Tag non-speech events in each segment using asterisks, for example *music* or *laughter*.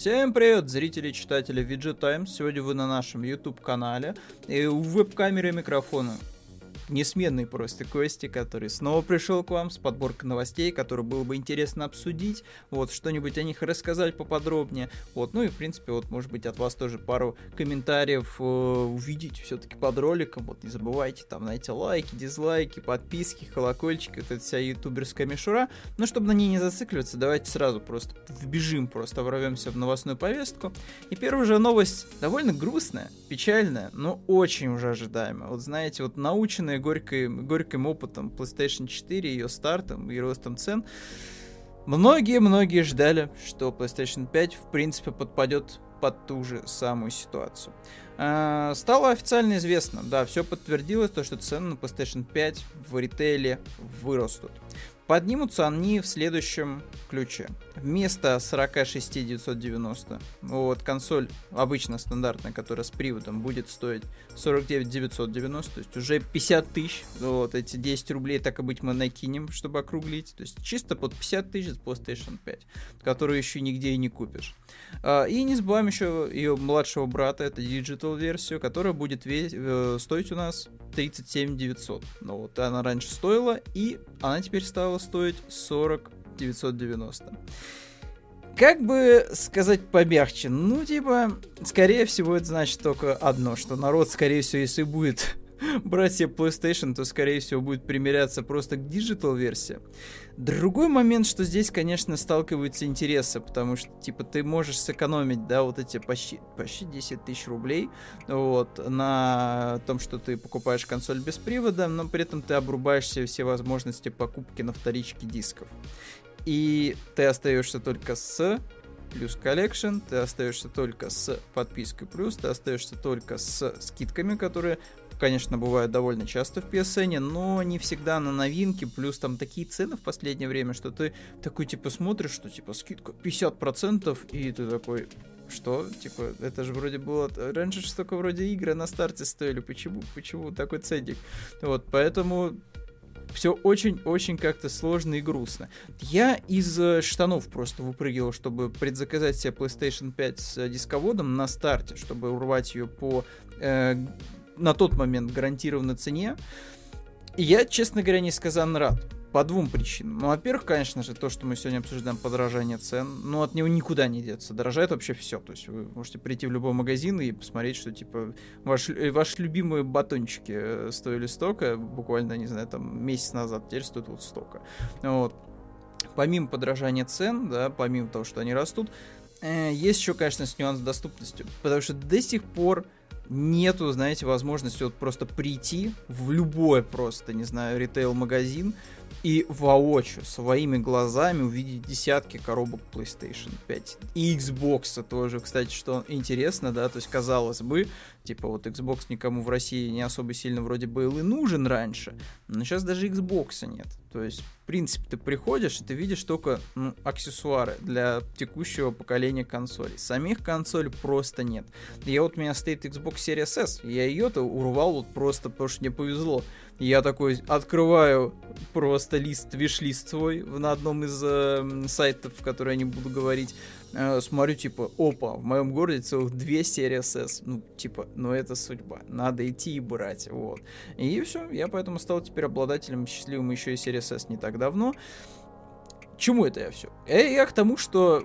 Всем привет, зрители и читатели VG Times. Сегодня вы на нашем YouTube-канале. И у веб-камеры микрофона несменный просто Кости, который снова пришел к вам с подборкой новостей, которые было бы интересно обсудить, вот, что-нибудь о них рассказать поподробнее, вот, ну и, в принципе, вот, может быть, от вас тоже пару комментариев э, увидеть все-таки под роликом, вот, не забывайте, там, знаете, лайки, дизлайки, подписки, колокольчики, вот эта вся ютуберская мишура, но чтобы на ней не зацикливаться, давайте сразу просто вбежим, просто ворвемся в новостную повестку, и первая же новость довольно грустная, печальная, но очень уже ожидаемая, вот, знаете, вот наученные горькой, горьким опытом PlayStation 4, ее стартом и ростом цен, многие-многие ждали, что PlayStation 5 в принципе подпадет под ту же самую ситуацию. А, стало официально известно, да, все подтвердилось, то, что цены на PlayStation 5 в ритейле вырастут. Поднимутся они в следующем ключе. Вместо 46 990, вот консоль обычно стандартная, которая с приводом, будет стоить 49 990, то есть уже 50 тысяч. Вот эти 10 рублей, так и быть, мы накинем, чтобы округлить. То есть чисто под 50 тысяч PlayStation 5, которую еще нигде и не купишь. А, и не забываем еще ее младшего брата, это Digital версию, которая будет весь, э, стоить у нас 37 900. Ну вот она раньше стоила, и она теперь стала стоить 40 990. Как бы сказать помягче, ну, типа, скорее всего, это значит только одно, что народ, скорее всего, если будет брать себе PlayStation, то, скорее всего, будет примеряться просто к digital версии. Другой момент, что здесь, конечно, сталкиваются интересы, потому что, типа, ты можешь сэкономить, да, вот эти почти, почти 10 тысяч рублей, вот, на том, что ты покупаешь консоль без привода, но при этом ты обрубаешь себе все возможности покупки на вторичке дисков. И ты остаешься только с Plus Collection, ты остаешься только с подпиской плюс, ты остаешься только с скидками, которые конечно, бывают довольно часто в PSN, но не всегда на новинки, плюс там такие цены в последнее время, что ты такой, типа, смотришь, что, типа, скидка 50%, и ты такой, что? Типа, это же вроде было... Раньше же только вроде игры на старте стоили, почему, почему такой ценник? Вот, поэтому все очень-очень как-то сложно и грустно. Я из э, штанов просто выпрыгивал, чтобы предзаказать себе PlayStation 5 с дисководом на старте, чтобы урвать ее по э, на тот момент гарантированной цене. И я, честно говоря, несказанно рад. По двум причинам. Ну, во-первых, конечно же, то, что мы сегодня обсуждаем, подорожание цен, но от него никуда не деться. Дорожает вообще все. То есть вы можете прийти в любой магазин и посмотреть, что, типа, ваш, э, ваши любимые батончики э, стоили столько, буквально, не знаю, там, месяц назад, теперь стоят вот столько. Вот. Помимо подорожания цен, да, помимо того, что они растут, э, есть еще, конечно, нюанс доступностью. Потому что до сих пор нету, знаете, возможности вот просто прийти в любой просто, не знаю, ритейл-магазин и воочию, своими глазами увидеть десятки коробок PlayStation 5. И Xbox тоже, кстати, что интересно, да, то есть, казалось бы, типа вот Xbox никому в России не особо сильно вроде был и нужен раньше, но сейчас даже Xbox нет. То есть, в принципе, ты приходишь и ты видишь только ну, аксессуары для текущего поколения консолей. Самих консолей просто нет. Я вот у меня стоит Xbox Series S, я ее-то урвал вот просто потому что мне повезло. Я такой открываю просто лист, виш-лист свой на одном из э, сайтов, в которые я не буду говорить. Э, смотрю, типа, опа, в моем городе целых две серии СС. Ну, типа, ну это судьба. Надо идти и брать, вот. И все, я поэтому стал теперь обладателем счастливым еще и серии СС не так давно. Чему это я все? Э, я к тому, что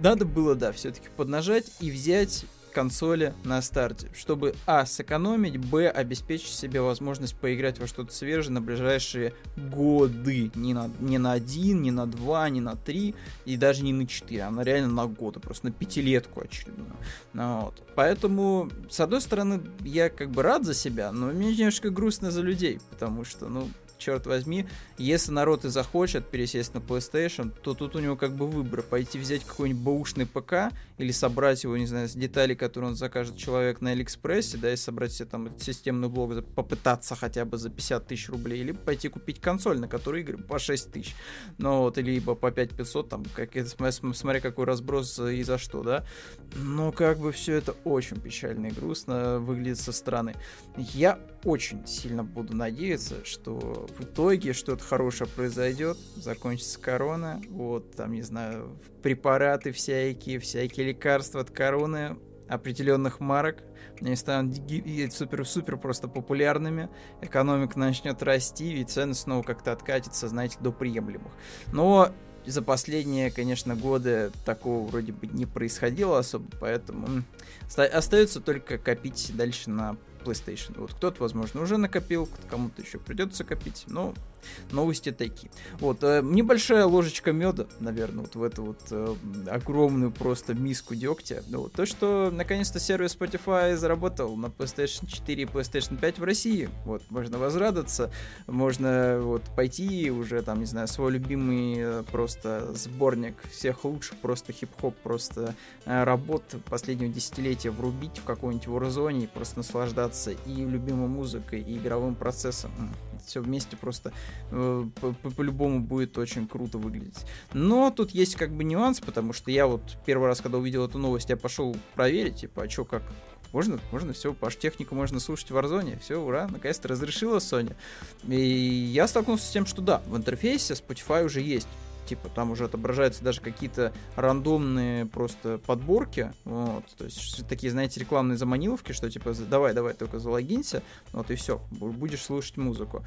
надо было, да, все-таки поднажать и взять консоли на старте, чтобы а. сэкономить, б. обеспечить себе возможность поиграть во что-то свежее на ближайшие годы. Не на, не на один, не на два, не на три и даже не на четыре, а на реально на годы, просто на пятилетку очередную. Ну, вот. Поэтому, с одной стороны, я как бы рад за себя, но мне немножко грустно за людей, потому что, ну, черт возьми, если народ и захочет пересесть на PlayStation, то тут у него как бы выбор, пойти взять какой-нибудь бэушный ПК или собрать его, не знаю, с деталей, которые он закажет человек на Алиэкспрессе, да, и собрать себе там системный блок, попытаться хотя бы за 50 тысяч рублей, или пойти купить консоль, на которой игры по 6 тысяч, ну вот, либо по 5500, там, как, смотря какой разброс и за что, да, но как бы все это очень печально и грустно выглядит со стороны. Я очень сильно буду надеяться, что в итоге что-то хорошее произойдет, закончится корона, вот, там, не знаю, препараты всякие, всякие лекарства от короны определенных марок, они станут супер-супер просто популярными, экономика начнет расти, и цены снова как-то откатятся, знаете, до приемлемых. Но за последние, конечно, годы такого вроде бы не происходило особо, поэтому остается только копить дальше на PlayStation. Вот кто-то, возможно, уже накопил, кому-то еще придется копить, но новости такие. Вот, э, небольшая ложечка меда, наверное, вот в эту вот э, огромную просто миску дегтя. Вот, то, что наконец-то сервис Spotify заработал на PlayStation 4 и PlayStation 5 в России. Вот, можно возрадоваться, можно вот пойти уже там, не знаю, свой любимый э, просто сборник всех лучших просто хип-хоп, просто э, работ последнего десятилетия врубить в какой-нибудь Warzone и просто наслаждаться и любимой музыкой, и игровым процессом все вместе просто э, по-любому будет очень круто выглядеть. Но тут есть как бы нюанс, потому что я вот первый раз, когда увидел эту новость, я пошел проверить, типа, а что, как, можно, можно все, паш технику можно слушать в Warzone, все, ура, наконец-то разрешила Sony. И я столкнулся с тем, что да, в интерфейсе Spotify уже есть типа там уже отображаются даже какие-то рандомные просто подборки, вот, то есть такие, знаете, рекламные заманиловки, что типа давай, давай, только залогинься, вот и все, будешь слушать музыку.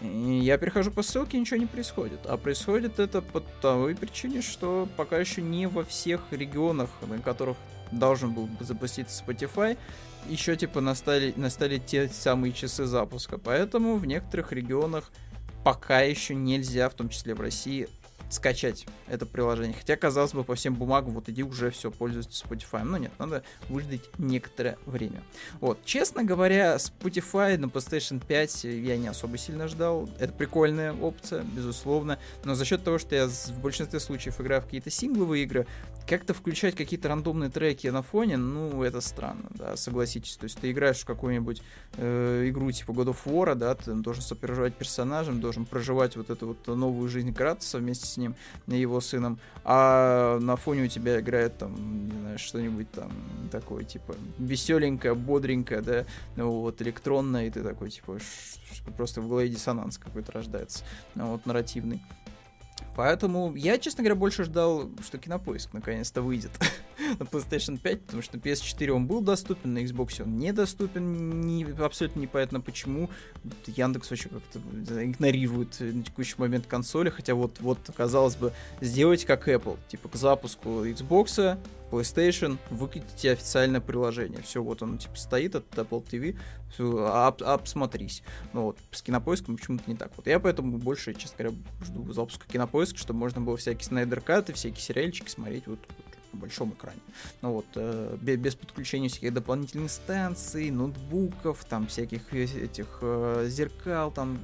И я перехожу по ссылке, ничего не происходит, а происходит это по той причине, что пока еще не во всех регионах, на которых должен был запуститься Spotify, еще типа настали, настали те самые часы запуска, поэтому в некоторых регионах пока еще нельзя, в том числе в России, скачать это приложение. Хотя, казалось бы, по всем бумагам, вот иди уже все, пользуйся Spotify. Но нет, надо выждать некоторое время. Вот, честно говоря, Spotify на PlayStation 5 я не особо сильно ждал. Это прикольная опция, безусловно. Но за счет того, что я в большинстве случаев играю в какие-то сингловые игры, как-то включать какие-то рандомные треки на фоне, ну, это странно, да, согласитесь. То есть ты играешь в какую-нибудь э, игру типа God of War, да, ты должен сопереживать персонажем, должен проживать вот эту вот новую жизнь Кратоса вместе с ним, его сыном, а на фоне у тебя играет там, не знаю, что-нибудь там такое, типа, веселенькое, бодренькое, да, ну, вот, электронное, и ты такой, типа, просто в голове диссонанс какой-то рождается, ну, вот, нарративный. Поэтому я, честно говоря, больше ждал, что Кинопоиск наконец-то выйдет *laughs* *laughs* на PlayStation 5, потому что на PS4 он был доступен, на Xbox он недоступен, не, абсолютно непонятно почему. Яндекс вообще как-то игнорирует на текущий момент консоли, хотя вот, вот, казалось бы, сделать как Apple, типа к запуску Xbox, PlayStation, выкатите официальное приложение. Все, вот оно типа стоит от Apple TV, все, об, обсмотрись. Ну вот, с кинопоиском почему-то не так. Вот я поэтому больше, честно говоря, жду запуска кинопоиска, чтобы можно было всякие снайдеркаты, всякие сериальчики смотреть вот, на большом экране. Ну вот, э, без подключения всяких дополнительных станций, ноутбуков, там всяких этих э, зеркал, там,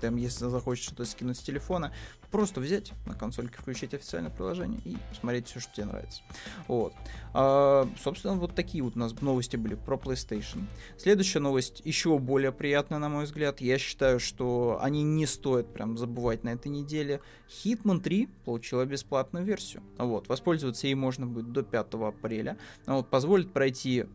там, если захочешь что-то скинуть с телефона, просто взять на консольке, включить официальное приложение и смотреть все, что тебе нравится. Вот. А, собственно, вот такие вот у нас новости были про PlayStation. Следующая новость еще более приятная, на мой взгляд. Я считаю, что они не стоят прям забывать на этой неделе. Hitman 3 получила бесплатную версию. Вот. Воспользоваться ей можно будет до 5 апреля. Вот. Позволит пройти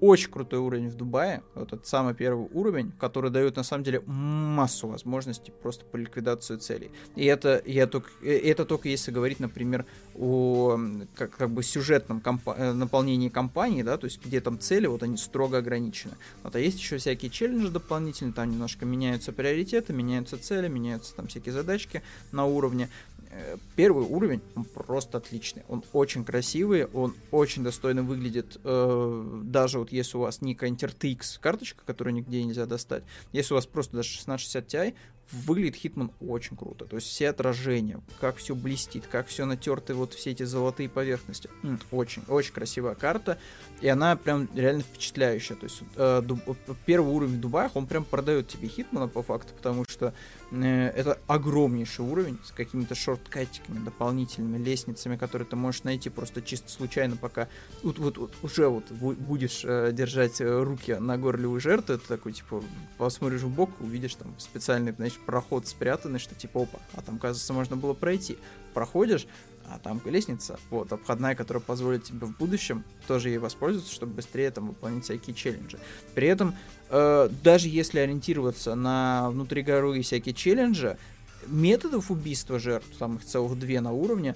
очень крутой уровень в Дубае, вот этот самый первый уровень, который дает на самом деле массу возможностей просто по ликвидации целей. И это, я только, это только если говорить, например, о как, как бы сюжетном компа- э, наполнении кампании, да, то есть где там цели, вот они строго ограничены. Вот, а есть еще всякие челленджи дополнительные, там немножко меняются приоритеты, меняются цели, меняются там всякие задачки на уровне. Э, первый уровень, он просто отличный. Он очень красивый, он очень достойно выглядит. Э, даже вот если у вас не RTX карточка, которую нигде нельзя достать, если у вас просто даже 1660 Ti, выглядит Хитман очень круто. То есть все отражения, как все блестит, как все натерты, вот все эти золотые поверхности. Очень, очень красивая карта. И она прям реально впечатляющая. То есть э, дуб, первый уровень в Дубаях, он прям продает тебе Хитмана по факту, потому что э, это огромнейший уровень с какими-то шорткатиками, дополнительными лестницами, которые ты можешь найти просто чисто случайно, пока вот, вот, вот уже вот будешь э, держать э, руки на горле у жертвы, ты такой, типа, посмотришь в бок, увидишь там специальный, значит, проход спрятанный, что типа, опа, а там, кажется, можно было пройти. Проходишь, а там лестница, вот, обходная, которая позволит тебе в будущем тоже ей воспользоваться, чтобы быстрее там выполнять всякие челленджи. При этом, э, даже если ориентироваться на внутриигровые всякие челленджи, методов убийства жертв, там их целых две на уровне,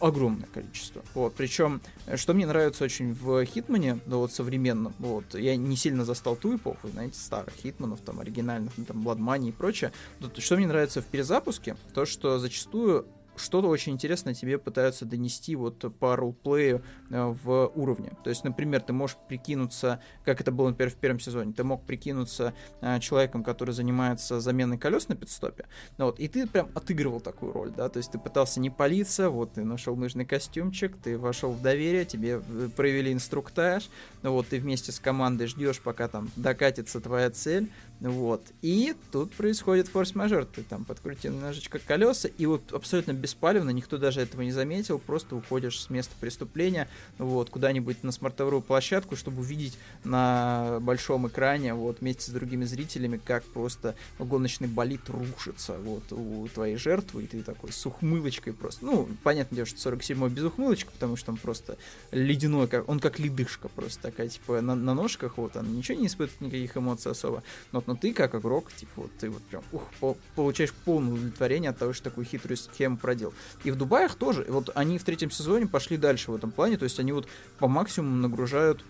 огромное количество. Вот, причем, э, что мне нравится очень в Хитмане, ну вот современном, вот, я не сильно застал ту эпоху, знаете, старых Хитманов, там, оригинальных, ну, там, Blood и прочее, что мне нравится в перезапуске, то, что зачастую что-то очень интересное тебе пытаются донести вот по ролплею э, в уровне. То есть, например, ты можешь прикинуться, как это было, например, в первом сезоне, ты мог прикинуться э, человеком, который занимается заменой колес на пидстопе, ну, вот, и ты прям отыгрывал такую роль, да, то есть ты пытался не палиться, вот, ты нашел нужный костюмчик, ты вошел в доверие, тебе э, проявили инструктаж, ну, вот, ты вместе с командой ждешь, пока там докатится твоя цель, вот. И тут происходит форс-мажор. Ты там подкрутил немножечко колеса, и вот абсолютно беспалевно, никто даже этого не заметил, просто уходишь с места преступления, вот, куда-нибудь на смартовую площадку, чтобы увидеть на большом экране, вот, вместе с другими зрителями, как просто гоночный болид рушится, вот, у твоей жертвы, и ты такой с ухмылочкой просто, ну, понятно дело, что 47-й без ухмылочки, потому что он просто ледяной, как, он как ледышка просто такая, типа, на, на ножках, вот, он ничего не испытывает никаких эмоций особо, но но ты как игрок, типа, вот ты вот прям ух, по получаешь полное удовлетворение от того, что такую хитрую схему проделал. И в Дубаях тоже, вот они в третьем сезоне пошли дальше в этом плане, то есть они вот по максимуму нагружают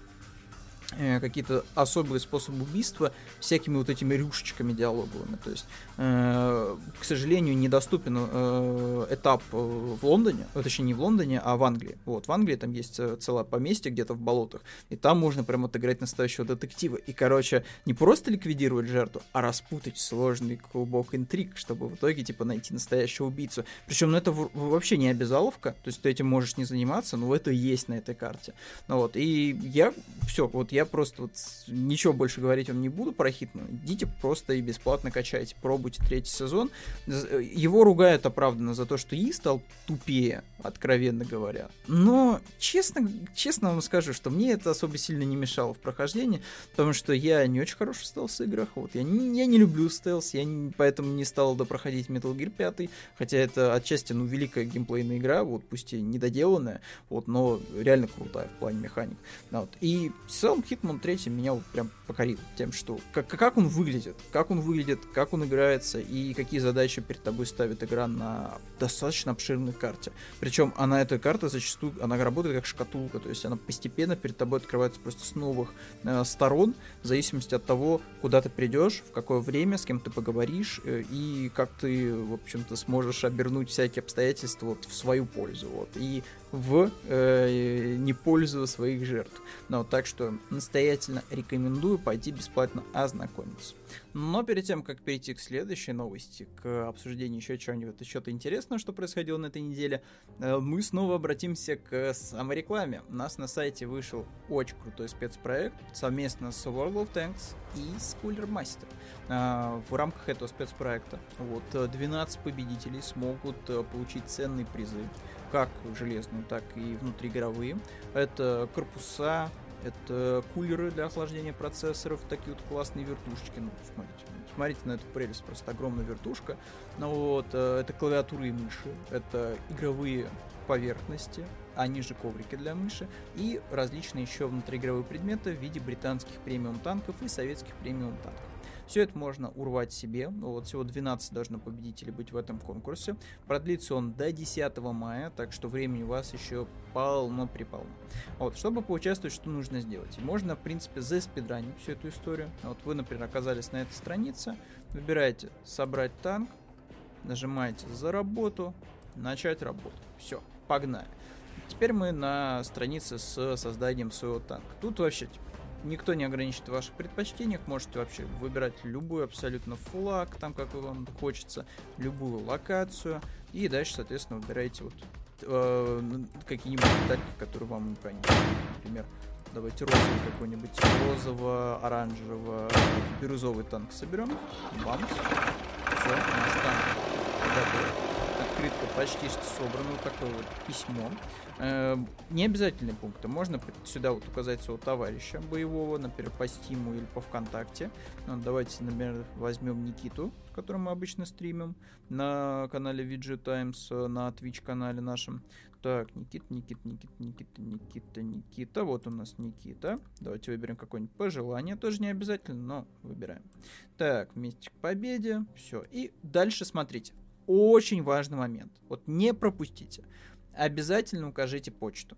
какие-то особые способы убийства всякими вот этими рюшечками диалоговыми. То есть, э, к сожалению, недоступен э, этап э, в Лондоне, точнее не в Лондоне, а в Англии. Вот, в Англии там есть э, целое поместье где-то в болотах, и там можно прям отыграть настоящего детектива. И, короче, не просто ликвидировать жертву, а распутать сложный клубок интриг, чтобы в итоге, типа, найти настоящего убийцу. Причем, ну, это вообще не обязаловка, то есть ты этим можешь не заниматься, но это есть на этой карте. Ну вот, и я, все, вот я я просто вот ничего больше говорить вам не буду про Хитмана. Идите просто и бесплатно качайте. Пробуйте третий сезон. Его ругают оправданно за то, что И стал тупее, откровенно говоря. Но, честно, честно вам скажу, что мне это особо сильно не мешало в прохождении, потому что я не очень хороший в стелс-играх. Вот. Я, не, я не люблю стелс, я не, поэтому не стал допроходить Metal Gear 5, хотя это отчасти, ну, великая геймплейная игра, вот, пусть и недоделанная, вот, но реально крутая в плане механик. Вот. И в Hitman 3 меня вот прям покорил тем, что как, как он выглядит, как он выглядит, как он играется и какие задачи перед тобой ставит игра на достаточно обширной карте. Причем она, эта карта зачастую, она работает как шкатулка, то есть она постепенно перед тобой открывается просто с новых э, сторон, в зависимости от того, куда ты придешь, в какое время, с кем ты поговоришь э, и как ты, в общем-то, сможешь обернуть всякие обстоятельства вот в свою пользу. Вот. И в э, не пользу своих жертв. Но так что настоятельно рекомендую пойти бесплатно ознакомиться. Но перед тем, как перейти к следующей новости, к обсуждению еще чего-нибудь, еще-то интересного, что происходило на этой неделе, э, мы снова обратимся к саморекламе. У нас на сайте вышел очень крутой спецпроект совместно с World of Tanks и с Cooler Master. Э, в рамках этого спецпроекта вот 12 победителей смогут э, получить ценные призы как железные, так и внутриигровые. Это корпуса, это кулеры для охлаждения процессоров, такие вот классные вертушечки. Ну, смотрите, смотрите на эту прелесть, просто огромная вертушка. Ну вот, э, это клавиатуры и мыши, это игровые поверхности, они же коврики для мыши, и различные еще внутриигровые предметы в виде британских премиум танков и советских премиум танков. Все это можно урвать себе. Вот всего 12 должно победителей быть в этом конкурсе. Продлится он до 10 мая, так что времени у вас еще полно-приполно. Вот, чтобы поучаствовать, что нужно сделать? Можно, в принципе, заспидранить всю эту историю. Вот вы, например, оказались на этой странице, выбираете «Собрать танк», нажимаете «За работу», «Начать работу». Все, погнали. Теперь мы на странице с созданием своего танка. Тут вообще типа, никто не ограничит ваших предпочтениях, можете вообще выбирать любую абсолютно флаг, там как вам хочется, любую локацию, и дальше, соответственно, выбираете вот э, какие-нибудь детальки, которые вам импонируют. Например, давайте розовый какой-нибудь, розово-оранжево бирюзовый танк соберем. Бамс. Все, наш танк готов. Почти что собрана. Вот такое вот письмо. Э, не обязательные пункты. Можно сюда вот указать своего товарища боевого, например, по Стиму или по ВКонтакте. Ну, давайте, например, возьмем Никиту, с которым мы обычно стримим на канале VG Times, э, на Twitch канале нашем. Так, Никита, Никита, Никита, Никита, Никита, Никита. Вот у нас Никита. Давайте выберем какое-нибудь пожелание. Тоже не обязательно, но выбираем. Так, вместе к победе. Все. И дальше смотрите. Очень важный момент. Вот не пропустите. Обязательно укажите почту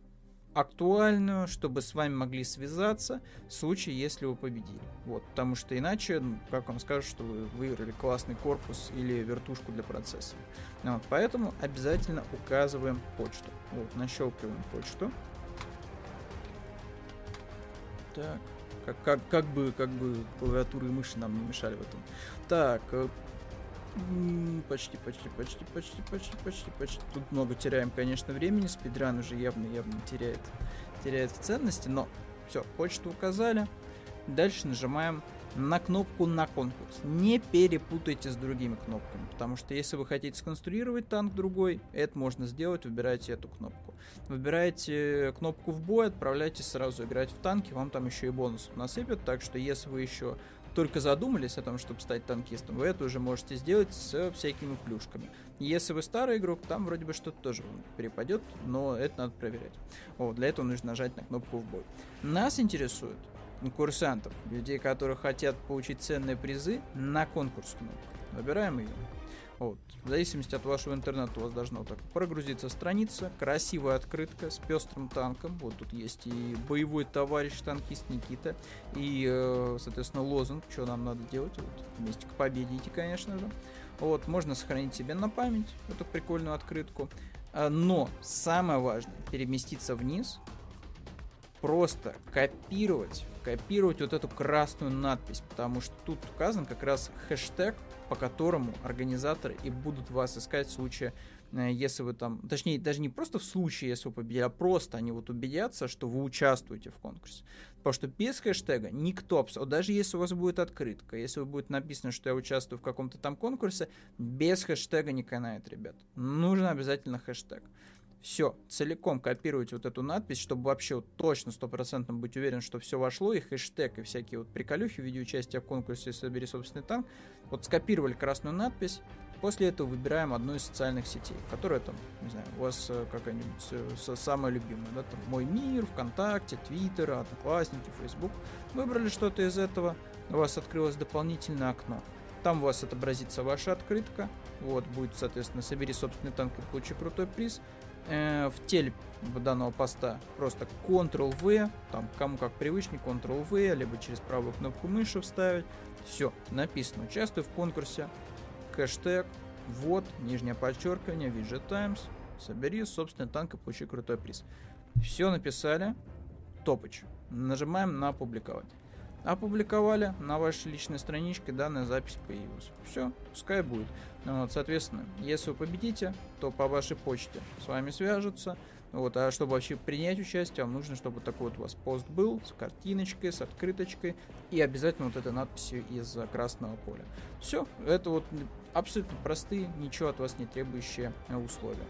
актуальную, чтобы с вами могли связаться в случае, если вы победили. Вот, потому что иначе, ну, как вам скажут, что вы выиграли классный корпус или вертушку для процессора. Вот, поэтому обязательно указываем почту. Вот, нащелкиваем почту. Так, как, как, как бы, как бы клавиатуры и мыши нам не мешали в этом. Так, э, Почти, почти, почти, почти, почти, почти, почти. Тут много теряем, конечно, времени. Спидран уже явно, явно теряет, теряет в ценности, но все, почту указали. Дальше нажимаем на кнопку на конкурс. Не перепутайте с другими кнопками, потому что если вы хотите сконструировать танк другой, это можно сделать, выбирайте эту кнопку. Выбираете кнопку в бой, отправляйтесь сразу играть в танки, вам там еще и бонус насыпят, так что если вы еще только задумались о том, чтобы стать танкистом, вы это уже можете сделать с всякими плюшками. Если вы старый игрок, там вроде бы что-то тоже перепадет, но это надо проверять. Вот, для этого нужно нажать на кнопку в бой. Нас интересует конкурсантов, людей, которые хотят получить ценные призы, на конкурс кнопку. Выбираем ее. Вот. В зависимости от вашего интернета у вас должна вот так прогрузиться страница, красивая открытка с пестрым танком. Вот тут есть и боевой товарищ танкист Никита, и, э, соответственно, лозунг, что нам надо делать. Вот, вместе к победе идти, конечно же. Вот, можно сохранить себе на память эту прикольную открытку. А, но самое важное, переместиться вниз, просто копировать, копировать вот эту красную надпись, потому что тут указан как раз хэштег по которому организаторы и будут вас искать в случае, э, если вы там, точнее, даже не просто в случае, если вы победили, а просто они вот убедятся, что вы участвуете в конкурсе. Потому что без хэштега никто, даже если у вас будет открытка, если будет написано, что я участвую в каком-то там конкурсе, без хэштега не канает, ребят. Нужно обязательно хэштег. Все, целиком копируйте вот эту надпись, чтобы вообще вот точно стопроцентно быть уверен, что все вошло, и хэштег, и всякие вот приколюхи в виде участия в конкурсе «Собери собственный танк». Вот скопировали красную надпись, после этого выбираем одну из социальных сетей, которая там, не знаю, у вас э, какая-нибудь э, самая любимая, да, там «Мой мир», ВКонтакте, Твиттер, Одноклассники, Фейсбук. Выбрали что-то из этого, у вас открылось дополнительное окно. Там у вас отобразится ваша открытка, вот, будет, соответственно, собери собственный танк и получи крутой приз э, в теле данного поста просто Ctrl-V, там кому как привычнее, Ctrl-V, либо через правую кнопку мыши вставить. Все, написано, участвую в конкурсе, хэштег, вот, нижнее подчеркивание, Widget Times, собери собственный танк и получи крутой приз. Все написали, топыч. Нажимаем на опубликовать опубликовали на вашей личной страничке, данная запись появилась. Все, пускай будет. Ну вот, соответственно, если вы победите, то по вашей почте с вами свяжутся. Вот, а чтобы вообще принять участие, вам нужно, чтобы такой вот у вас пост был с картиночкой, с открыточкой и обязательно вот этой надписью из красного поля. Все, это вот абсолютно простые, ничего от вас не требующие условия.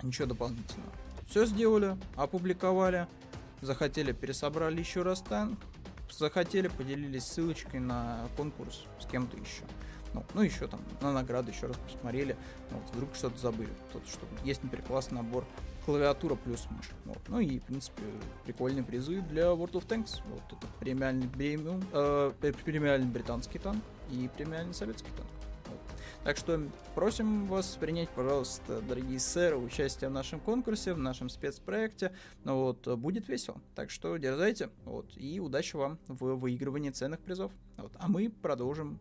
Ничего дополнительного. Все сделали, опубликовали, захотели, пересобрали еще раз танк, захотели, поделились ссылочкой на конкурс с кем-то еще. Ну, ну еще там на награды еще раз посмотрели. Ну, вот, вдруг что-то забыли. Тут что есть, например, классный набор клавиатура плюс мышь. Вот. Ну и, в принципе, прикольные призы для World of Tanks. Вот это премиальный премиум, э, премиальный британский танк и премиальный советский танк. Так что просим вас принять, пожалуйста, дорогие сэры, участие в нашем конкурсе, в нашем спецпроекте. Ну вот, будет весело. Так что дерзайте. Вот, и удачи вам в выигрывании ценных призов. Вот, а мы продолжим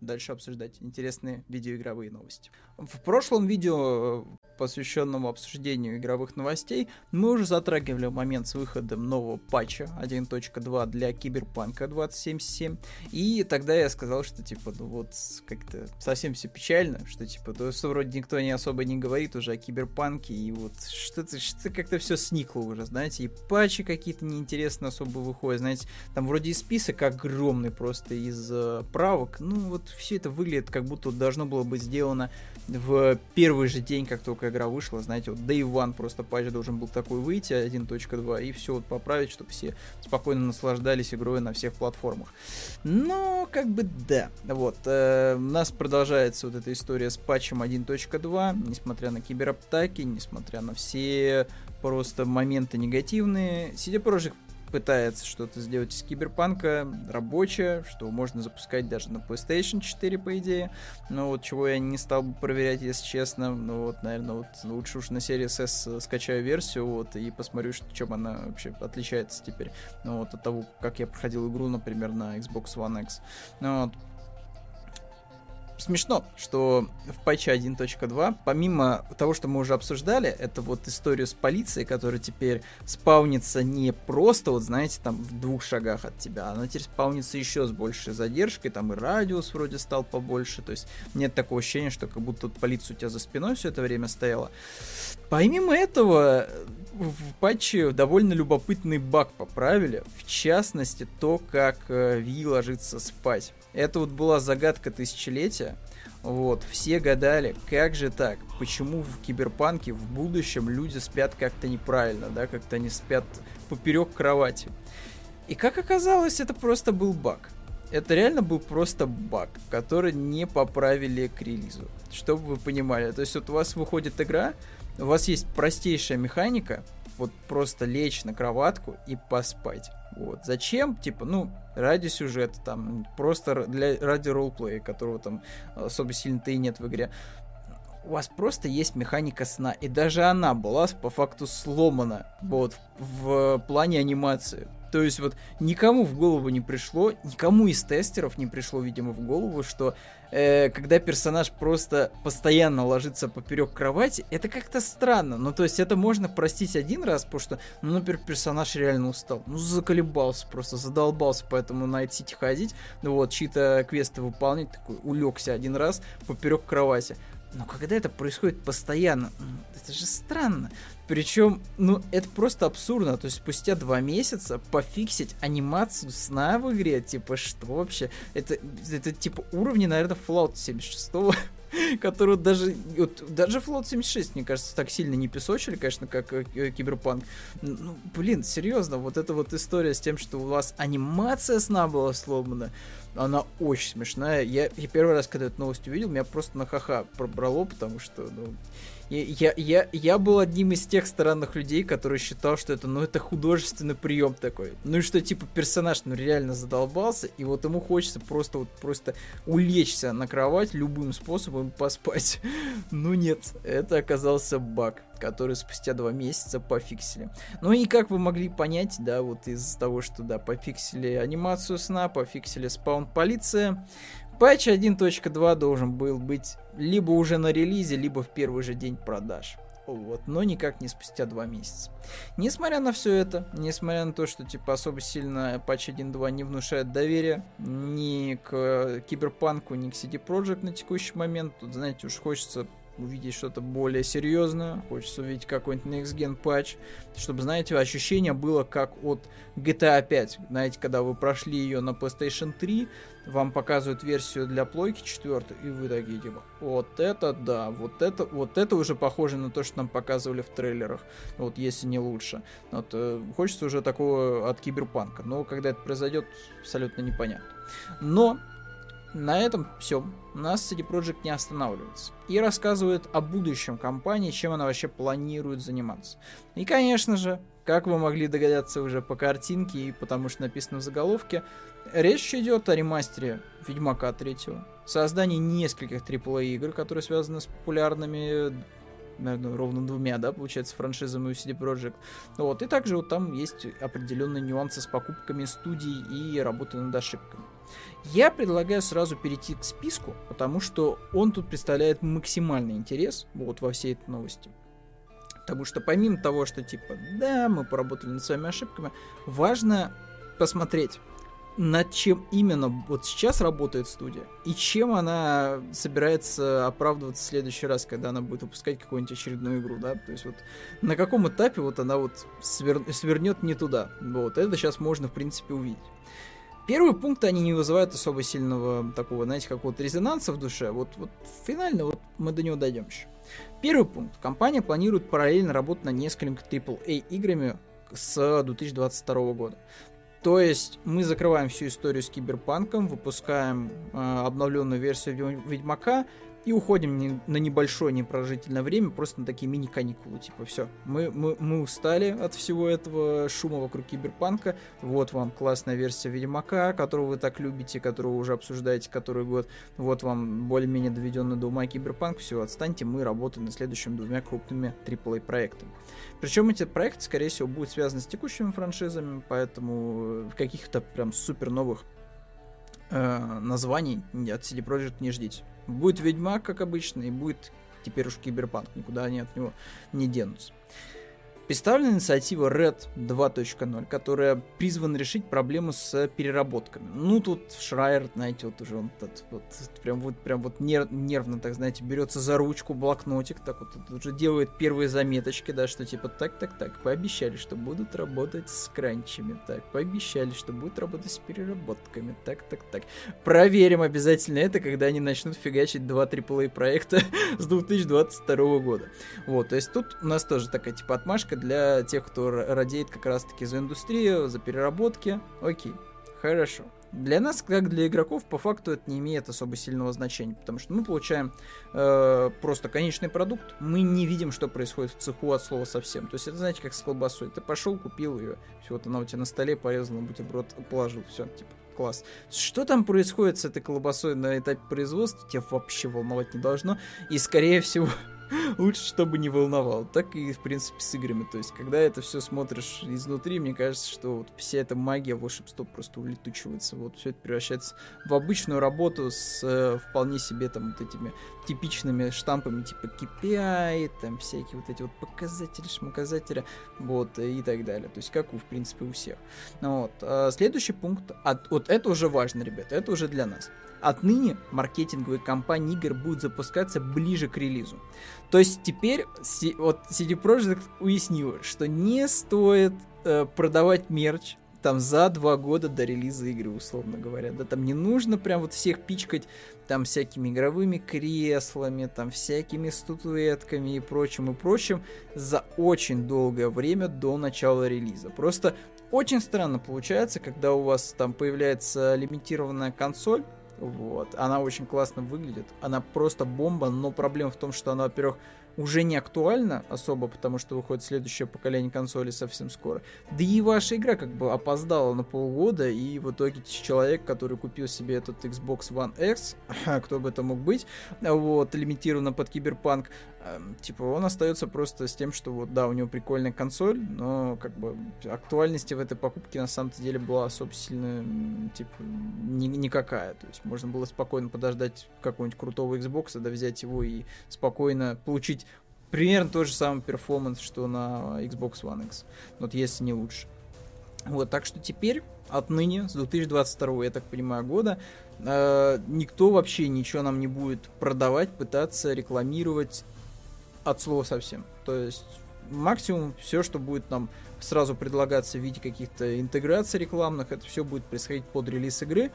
дальше обсуждать интересные видеоигровые новости. В прошлом видео посвященному обсуждению игровых новостей, мы уже затрагивали момент с выходом нового патча 1.2 для Киберпанка 2077, и тогда я сказал, что типа, ну вот, как-то совсем все печально, что типа, то, что вроде никто не особо не говорит уже о Киберпанке, и вот что-то что как-то все сникло уже, знаете, и патчи какие-то неинтересные особо выходят, знаете, там вроде и список огромный просто из э, правок, ну вот все это выглядит как будто должно было быть сделано в первый же день, как только игра вышла, знаете, вот Day One просто патч должен был такой выйти, 1.2, и все вот поправить, чтобы все спокойно наслаждались игрой на всех платформах. Но, как бы, да. Вот, э, у нас продолжается вот эта история с патчем 1.2, несмотря на кибераптаки, несмотря на все просто моменты негативные. CD Projekt пытается что-то сделать из киберпанка рабочее, что можно запускать даже на PlayStation 4, по идее. Но вот чего я не стал бы проверять, если честно. Ну вот, наверное, вот лучше уж на серии S скачаю версию, вот, и посмотрю, что, чем она вообще отличается теперь. Ну вот, от того, как я проходил игру, например, на Xbox One X. Ну вот, смешно, что в патче 1.2, помимо того, что мы уже обсуждали, это вот историю с полицией, которая теперь спаунится не просто, вот знаете, там в двух шагах от тебя, она теперь спаунится еще с большей задержкой, там и радиус вроде стал побольше, то есть нет такого ощущения, что как будто полиция у тебя за спиной все это время стояла. Помимо этого, в патче довольно любопытный баг поправили, в частности то, как э, Ви ложится спать. Это вот была загадка тысячелетия. Вот, все гадали, как же так, почему в киберпанке в будущем люди спят как-то неправильно, да, как-то они спят поперек кровати. И как оказалось, это просто был баг. Это реально был просто баг, который не поправили к релизу. Чтобы вы понимали. То есть вот у вас выходит игра, у вас есть простейшая механика, вот просто лечь на кроватку и поспать. Вот. Зачем? Типа, ну, ради сюжета, там, просто для, ради ролплея, которого там особо сильно-то и нет в игре. У вас просто есть механика сна, и даже она была по факту сломана, вот, в, в плане анимации. То есть вот никому в голову не пришло, никому из тестеров не пришло, видимо, в голову, что э, когда персонаж просто постоянно ложится поперек кровати, это как-то странно. Ну, то есть это можно простить один раз, потому что, ну, например, персонаж реально устал. Ну, заколебался просто, задолбался, поэтому на City ходить, ну вот, чьи-то квесты выполнять, такой, улегся один раз поперек кровати. Но когда это происходит постоянно, это же странно. Причем, ну, это просто абсурдно. То есть спустя два месяца пофиксить анимацию сна в игре, типа, что вообще? Это, это типа уровни, наверное, Fallout 76 *laughs* которую даже, вот, даже Fallout 76, мне кажется, так сильно не песочили, конечно, как э, Киберпанк. Ну, блин, серьезно, вот эта вот история с тем, что у вас анимация сна была сломана, она очень смешная. Я, я первый раз, когда эту новость увидел, меня просто на ха-ха пробрало, потому что, ну, я, я, я был одним из тех странных людей, которые считал, что это, ну, это художественный прием такой. Ну и что, типа, персонаж, ну, реально задолбался, и вот ему хочется просто вот просто улечься на кровать любым способом поспать. *laughs* Ну нет, это оказался баг, который спустя два месяца пофиксили. Ну и как вы могли понять, да, вот из того, что, да, пофиксили анимацию сна, пофиксили спаун полиция, Патч 1.2 должен был быть либо уже на релизе, либо в первый же день продаж. Вот, но никак не спустя два месяца. Несмотря на все это, несмотря на то, что типа особо сильно патч 1.2 не внушает доверия ни к Киберпанку, ни к CD Projekt на текущий момент, тут, знаете, уж хочется увидеть что-то более серьезное, хочется увидеть какой-нибудь Next Gen патч, чтобы, знаете, ощущение было как от GTA 5. Знаете, когда вы прошли ее на PlayStation 3, вам показывают версию для плойки 4, и вы такие, типа, вот это да, вот это, вот это уже похоже на то, что нам показывали в трейлерах, вот если не лучше. Вот, э, хочется уже такого от Киберпанка, но когда это произойдет, абсолютно непонятно. Но на этом все. Нас CD Projekt не останавливается. И рассказывает о будущем компании, чем она вообще планирует заниматься. И, конечно же, как вы могли догадаться уже по картинке и потому что написано в заголовке, речь идет о ремастере Ведьмака 3, создании нескольких AAA игр, которые связаны с популярными наверное, ровно двумя, да, получается, франшизами у CD Projekt. Вот, и также вот там есть определенные нюансы с покупками студий и работы над ошибками. Я предлагаю сразу перейти к списку, потому что он тут представляет максимальный интерес вот во всей этой новости. Потому что помимо того, что типа, да, мы поработали над своими ошибками, важно посмотреть, над чем именно вот сейчас работает студия и чем она собирается оправдываться в следующий раз, когда она будет выпускать какую-нибудь очередную игру, да, то есть вот на каком этапе вот она вот свер... свернет не туда, вот, это сейчас можно в принципе увидеть. Первый пункт они не вызывают особо сильного такого, знаете, какого-то резонанса в душе. Вот, вот финально вот мы до него дойдем еще. Первый пункт. Компания планирует параллельно работать над несколькими AAA играми с 2022 года. То есть мы закрываем всю историю с Киберпанком, выпускаем э, обновленную версию Ведьмака, и уходим не, на небольшое непрожительное время, просто на такие мини-каникулы, типа, все, мы, мы, мы устали от всего этого шума вокруг Киберпанка, вот вам классная версия Ведьмака, которую вы так любите, которую уже обсуждаете который год, вот вам более-менее доведенный до ума Киберпанк, все, отстаньте, мы работаем над следующими двумя крупными AAA проектами. Причем эти проекты, скорее всего, будут связаны с текущими франшизами, поэтому каких-то прям супер новых э, названий от CD Projekt не ждите. Будет Ведьмак, как обычно, и будет теперь уж Киберпанк. Никуда они от него не денутся. Представлена инициатива Red 2.0, которая призвана решить проблему с переработками. Ну, тут Шрайер, знаете, вот уже он тут, вот, прям вот, прям вот нерв, нервно, так знаете, берется за ручку, блокнотик, так вот, вот уже делает первые заметочки, да, что типа так, так, так, пообещали, что будут работать с кранчами, так, пообещали, что будут работать с переработками, так, так, так. Проверим обязательно это, когда они начнут фигачить два AAA проекта *laughs* с 2022 года. Вот, то есть тут у нас тоже такая типа отмашка поддержка для тех, кто радеет как раз-таки за индустрию, за переработки. Окей, хорошо. Для нас, как для игроков, по факту это не имеет особо сильного значения, потому что мы получаем э, просто конечный продукт, мы не видим, что происходит в цеху от слова совсем. То есть это, знаете, как с колбасой. Ты пошел, купил ее, все, вот она у тебя на столе порезала, бутерброд положил, все, типа, класс. Что там происходит с этой колбасой на этапе производства, тебя вообще волновать не должно. И, скорее всего, *laughs* лучше, чтобы не волновал. Так и, в принципе, с играми. То есть, когда это все смотришь изнутри, мне кажется, что вот вся эта магия волшебства просто улетучивается. Вот все это превращается в обычную работу с э, вполне себе там вот этими типичными штампами типа KPI, там всякие вот эти вот показатели, шмаказатели, вот, и так далее. То есть, как у, в принципе, у всех. Вот. А следующий пункт, от, вот это уже важно, ребята, это уже для нас. Отныне маркетинговые кампании игр будут запускаться ближе к релизу. То есть теперь вот CD Projekt уяснила, что не стоит э, продавать мерч там за два года до релиза игры, условно говоря. Да, там не нужно прям вот всех пичкать там всякими игровыми креслами, там всякими статуэтками и прочим, и прочим за очень долгое время до начала релиза. Просто очень странно получается, когда у вас там появляется лимитированная консоль, вот. Она очень классно выглядит. Она просто бомба, но проблема в том, что она, во-первых, уже не актуально особо, потому что выходит следующее поколение консоли совсем скоро. Да и ваша игра как бы опоздала на полгода, и в итоге человек, который купил себе этот Xbox One X, *laughs* кто бы это мог быть, вот, лимитированно под Киберпанк, типа он остается просто с тем, что вот да, у него прикольная консоль, но как бы актуальности в этой покупке на самом-то деле была особо сильно типа ни, никакая. То есть можно было спокойно подождать какого-нибудь крутого Xbox, да взять его и спокойно получить примерно тот же самый перформанс, что на Xbox One X. Вот если не лучше. Вот, так что теперь, отныне, с 2022, я так понимаю, года, э, никто вообще ничего нам не будет продавать, пытаться рекламировать от слова совсем. То есть максимум все, что будет нам сразу предлагаться в виде каких-то интеграций рекламных, это все будет происходить под релиз игры.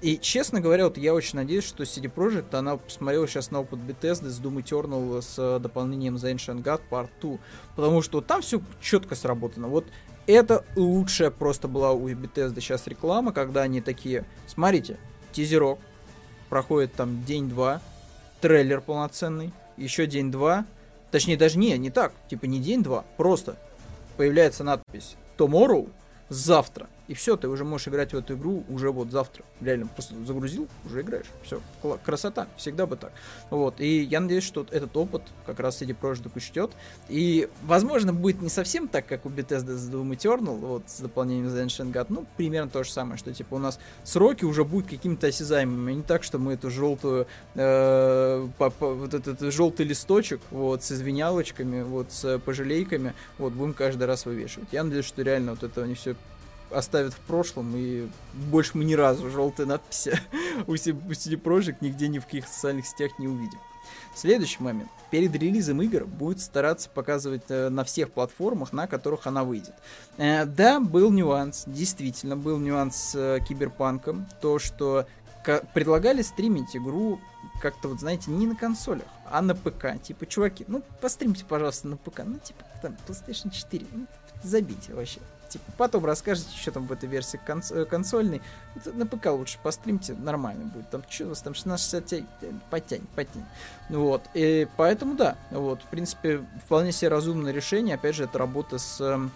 И, честно говоря, вот я очень надеюсь, что CD Projekt, она посмотрела сейчас на опыт Bethesda с Doom Eternal с дополнением The Ancient God Part 2, потому что там все четко сработано. Вот это лучшая просто была у Bethesda сейчас реклама, когда они такие, смотрите, тизерок, проходит там день-два, трейлер полноценный, еще день-два, Точнее, даже не, не так. Типа не день-два. Просто появляется надпись Tomorrow, завтра. И все, ты уже можешь играть в эту игру уже вот завтра. Реально, просто загрузил, уже играешь. Все, красота, всегда бы так. Вот, и я надеюсь, что этот опыт как раз CD Projekt учтет. И, возможно, будет не совсем так, как у Bethesda с Doom Eternal, вот, с дополнением The Ancient God. Ну, примерно то же самое, что, типа, у нас сроки уже будут какими-то осязаемыми. Не так, что мы эту желтую, э, по, по, вот этот желтый листочек, вот, с извинялочками, вот, с пожалейками, вот, будем каждый раз вывешивать. Я надеюсь, что реально вот это они все оставят в прошлом, и больше мы ни разу желтые надписи *laughs* у CD Projekt нигде ни в каких социальных сетях не увидим. Следующий момент. Перед релизом игр будет стараться показывать э, на всех платформах, на которых она выйдет. Э, да, был нюанс, действительно, был нюанс с э, Киберпанком. То, что предлагали стримить игру как-то, вот знаете, не на консолях, а на ПК. Типа, чуваки, ну, постримите, пожалуйста, на ПК. Ну, типа, там, PlayStation 4. Ну, забейте вообще. Типа, потом расскажете, что там в этой версии конс- э, консольной. Это на ПК лучше постримьте, нормально будет. Там что у вас там 1660 Ti, э, потянь, потянь. Вот. И поэтому да, вот, в принципе, вполне себе разумное решение. Опять же, это работа с эм,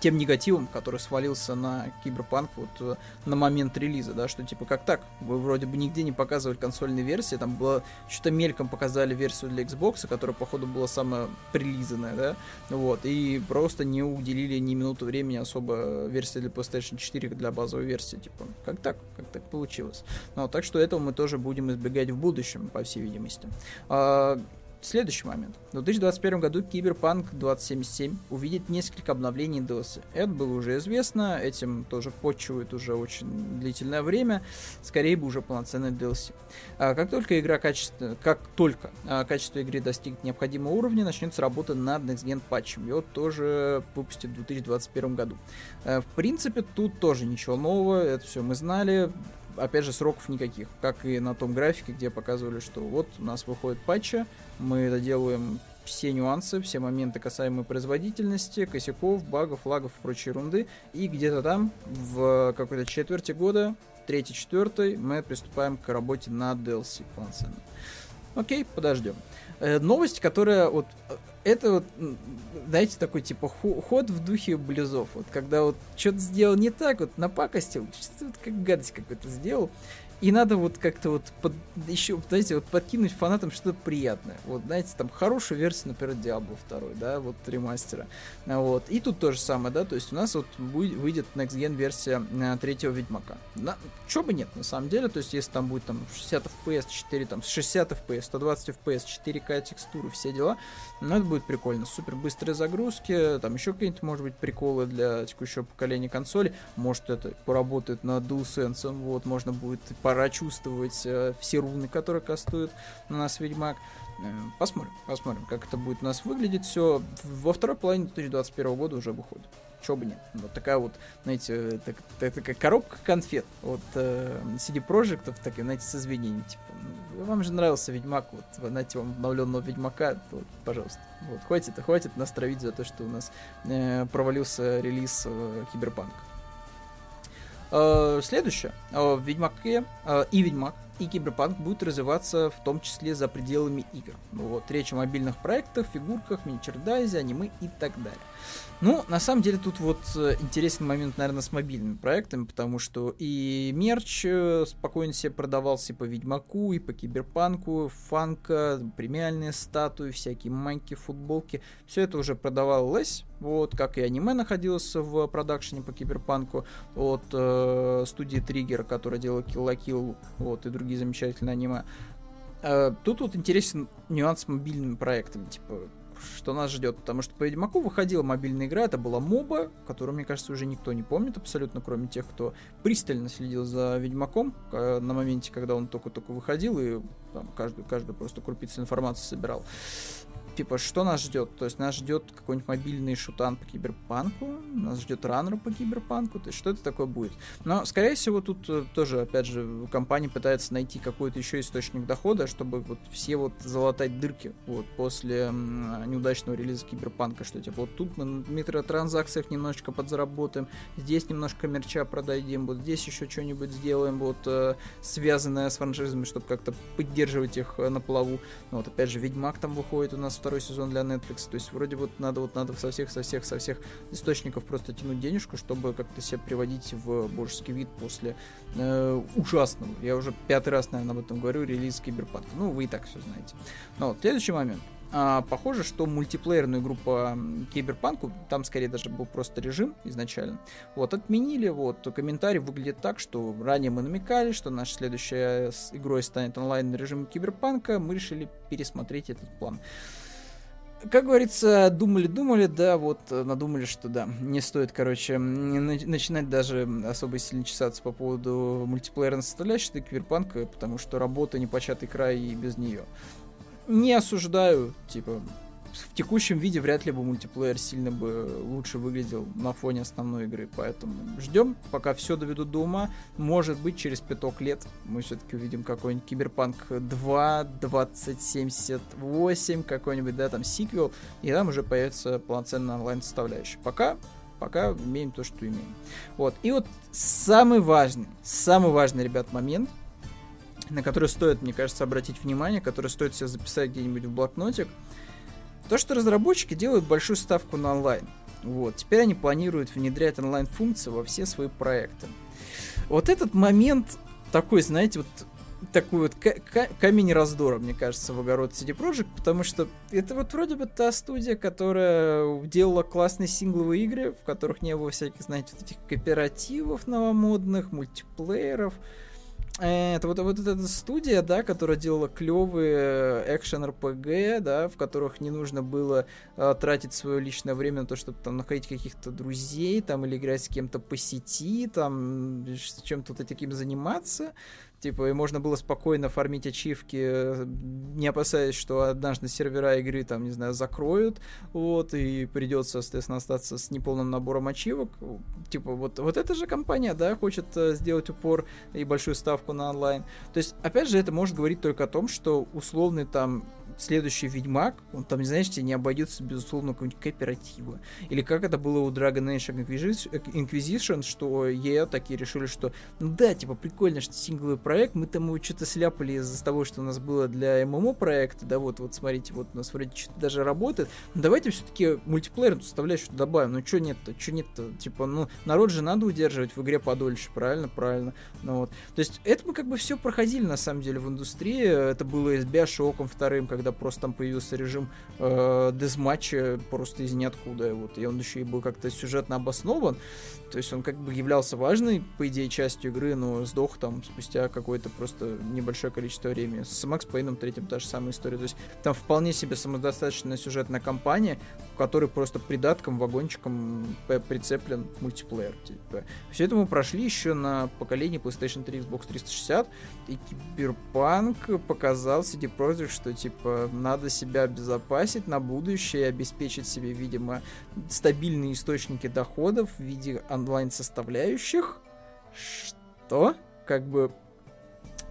тем негативом, который свалился на Киберпанк вот э, на момент релиза, да, что типа как так, вы вроде бы нигде не показывали консольные версии, там было что-то мельком показали версию для Xbox, которая походу была самая прилизанная, да, вот, и просто не уделили ни минуты времени особо версии для PlayStation 4 для базовой версии, типа, как так, как так получилось. Ну, так что этого мы тоже будем избегать в будущем, по всей видимости. Следующий момент. В 2021 году Киберпанк 2077 увидит несколько обновлений DLC. Это было уже известно, этим тоже почивают уже очень длительное время. Скорее бы уже полноценный DLC. А как только игра качество, как только а, качество игры достигнет необходимого уровня, начнется работа над Next Gen патчем. Его тоже выпустят в 2021 году. А, в принципе, тут тоже ничего нового, это все мы знали опять же, сроков никаких, как и на том графике, где показывали, что вот у нас выходит патча, мы доделываем все нюансы, все моменты, касаемые производительности, косяков, багов, лагов и прочей ерунды, и где-то там в какой-то четверти года, третий, четвертый, мы приступаем к работе над DLC полноценно. Окей, подождем. Э, новость, которая вот э, это вот, знаете, такой типа ход в духе блюзов. Вот когда вот что-то сделал не так, вот напакостил, что-то вот как гадость какой-то сделал. И надо вот как-то вот под, еще, знаете, вот подкинуть фанатам что-то приятное. Вот, знаете, там хорошая версия, например, Diablo 2, да, вот ремастера. Вот. И тут то же самое, да, то есть у нас вот будет, выйдет Next Gen версия э, третьего Ведьмака. На, чё бы нет, на самом деле, то есть если там будет там 60 FPS, 4, там 60 FPS, 120 FPS, 4К текстуры, все дела, ну это будет прикольно. Супер быстрые загрузки, там еще какие-нибудь, может быть, приколы для текущего поколения консоли. Может это поработает на DualSense, вот, можно будет пора чувствовать э, все руны, которые кастуют на нас Ведьмак. Э, посмотрим, посмотрим, как это будет у нас выглядеть все. Во второй половине 2021 года уже выходит. Чего бы нет. Вот такая вот, знаете, так, так, такая коробка конфет от э, CD Projekt, такие, знаете, с извинениями. Типа, «Ну, вам же нравился Ведьмак, вот, знаете, вам обновленного Ведьмака, вот, пожалуйста. Вот, хватит, хватит нас травить за то, что у нас э, провалился релиз э, Киберпанка. Э, следующее. Э, в Ведьмаке э, и Ведьмак, и Киберпанк будут развиваться в том числе за пределами игр. Вот, речь о мобильных проектах, фигурках, мини-чердайзе, аниме и так далее. Ну, на самом деле, тут вот э, интересный момент, наверное, с мобильными проектами, потому что и мерч э, спокойно себе продавался и по Ведьмаку, и по Киберпанку, фанка, премиальные статуи, всякие майки, футболки. Все это уже продавалось, вот, как и аниме находилось в продакшене по Киберпанку от э, студии Триггер, которая делала Kill la Kill, вот, и другие замечательные аниме. Э, тут вот интересен нюанс с мобильными проектами, типа, что нас ждет, потому что по Ведьмаку выходила мобильная игра, это была моба, которую, мне кажется, уже никто не помнит абсолютно, кроме тех, кто пристально следил за Ведьмаком э, на моменте, когда он только-только выходил и там, каждую, каждую просто крупицу информации собирал типа, что нас ждет? То есть нас ждет какой-нибудь мобильный шутан по киберпанку, нас ждет раннер по киберпанку, то есть что это такое будет? Но, скорее всего, тут э, тоже, опять же, компания пытается найти какой-то еще источник дохода, чтобы вот все вот залатать дырки вот после неудачного релиза киберпанка, что типа вот тут мы на микротранзакциях немножечко подзаработаем, здесь немножко мерча продадим, вот здесь еще что-нибудь сделаем, вот э, связанное с франшизами, чтобы как-то поддерживать их э, на плаву. Ну, вот опять же, Ведьмак там выходит у нас второй второй сезон для Netflix. То есть вроде вот надо вот надо со всех, со всех, со всех источников просто тянуть денежку, чтобы как-то себя приводить в божеский вид после э, ужасного. Я уже пятый раз, наверное, об этом говорю, релиз Киберпанка. Ну, вы и так все знаете. Но вот, следующий момент. А, похоже, что мультиплеерную игру по Киберпанку, там скорее даже был просто режим изначально, вот, отменили, вот, комментарий выглядит так, что ранее мы намекали, что наша следующая игрой станет онлайн режим Киберпанка, мы решили пересмотреть этот план. Как говорится, думали-думали, да, вот надумали, что да, не стоит, короче, начинать даже особо сильно чесаться по поводу мультиплеерной составляющей Киберпанка, потому что работа непочатый край и без нее не осуждаю, типа, в текущем виде вряд ли бы мультиплеер сильно бы лучше выглядел на фоне основной игры, поэтому ждем, пока все доведут до ума. Может быть, через пяток лет мы все-таки увидим какой-нибудь Киберпанк 2, 2078, какой-нибудь, да, там, сиквел, и там уже появится полноценная онлайн-составляющая. Пока пока имеем то, что имеем. Вот. И вот самый важный, самый важный, ребят, момент, на который стоит, мне кажется, обратить внимание, который стоит себе записать где-нибудь в блокнотик, то, что разработчики делают большую ставку на онлайн. Вот. Теперь они планируют внедрять онлайн-функции во все свои проекты. Вот этот момент такой, знаете, вот такой вот камень раздора, мне кажется, в огород CD Projekt, потому что это вот вроде бы та студия, которая делала классные сингловые игры, в которых не было всяких, знаете, вот этих кооперативов новомодных, мультиплееров, это вот, вот эта студия, да, которая делала клевые экшен RPG, да, в которых не нужно было э, тратить свое личное время на то, чтобы там находить каких-то друзей, там, или играть с кем-то по сети, там, чем-то таким заниматься. Типа, и можно было спокойно фармить ачивки, не опасаясь, что однажды сервера игры, там, не знаю, закроют, вот, и придется, соответственно, остаться с неполным набором ачивок. Типа, вот, вот эта же компания, да, хочет э, сделать упор и большую ставку на онлайн. То есть, опять же, это может говорить только о том, что условный там следующий Ведьмак, он там, знаете, не обойдется, безусловно, какого-нибудь кооператива. Или как это было у Dragon Age Inquisition, что EA такие решили, что, ну да, типа, прикольно, что сингловый проект, мы там его что-то сляпали из-за того, что у нас было для ММО проекта, да, вот, вот, смотрите, вот у нас вроде что-то даже работает, но давайте все-таки мультиплеерную составляющую добавим, ну что нет-то, что нет-то, типа, ну, народ же надо удерживать в игре подольше, правильно, правильно, ну вот. То есть это мы как бы все проходили, на самом деле, в индустрии, это было с Биошоком вторым, когда когда просто там появился режим э, дезматча просто из ниоткуда. Вот, и он еще и был как-то сюжетно обоснован. То есть он как бы являлся важной, по идее, частью игры, но сдох там спустя какое-то просто небольшое количество времени. С Макс Пейном третьим та же самая история. То есть там вполне себе самодостаточная сюжетная кампания, в просто придатком, вагончиком прицеплен мультиплеер. Типа. Все это мы прошли еще на поколении PlayStation 3 Xbox 360, и Киберпанк показал CD Projekt, что типа надо себя обезопасить на будущее, обеспечить себе, видимо, стабильные источники доходов в виде онлайн-составляющих. Что? Как бы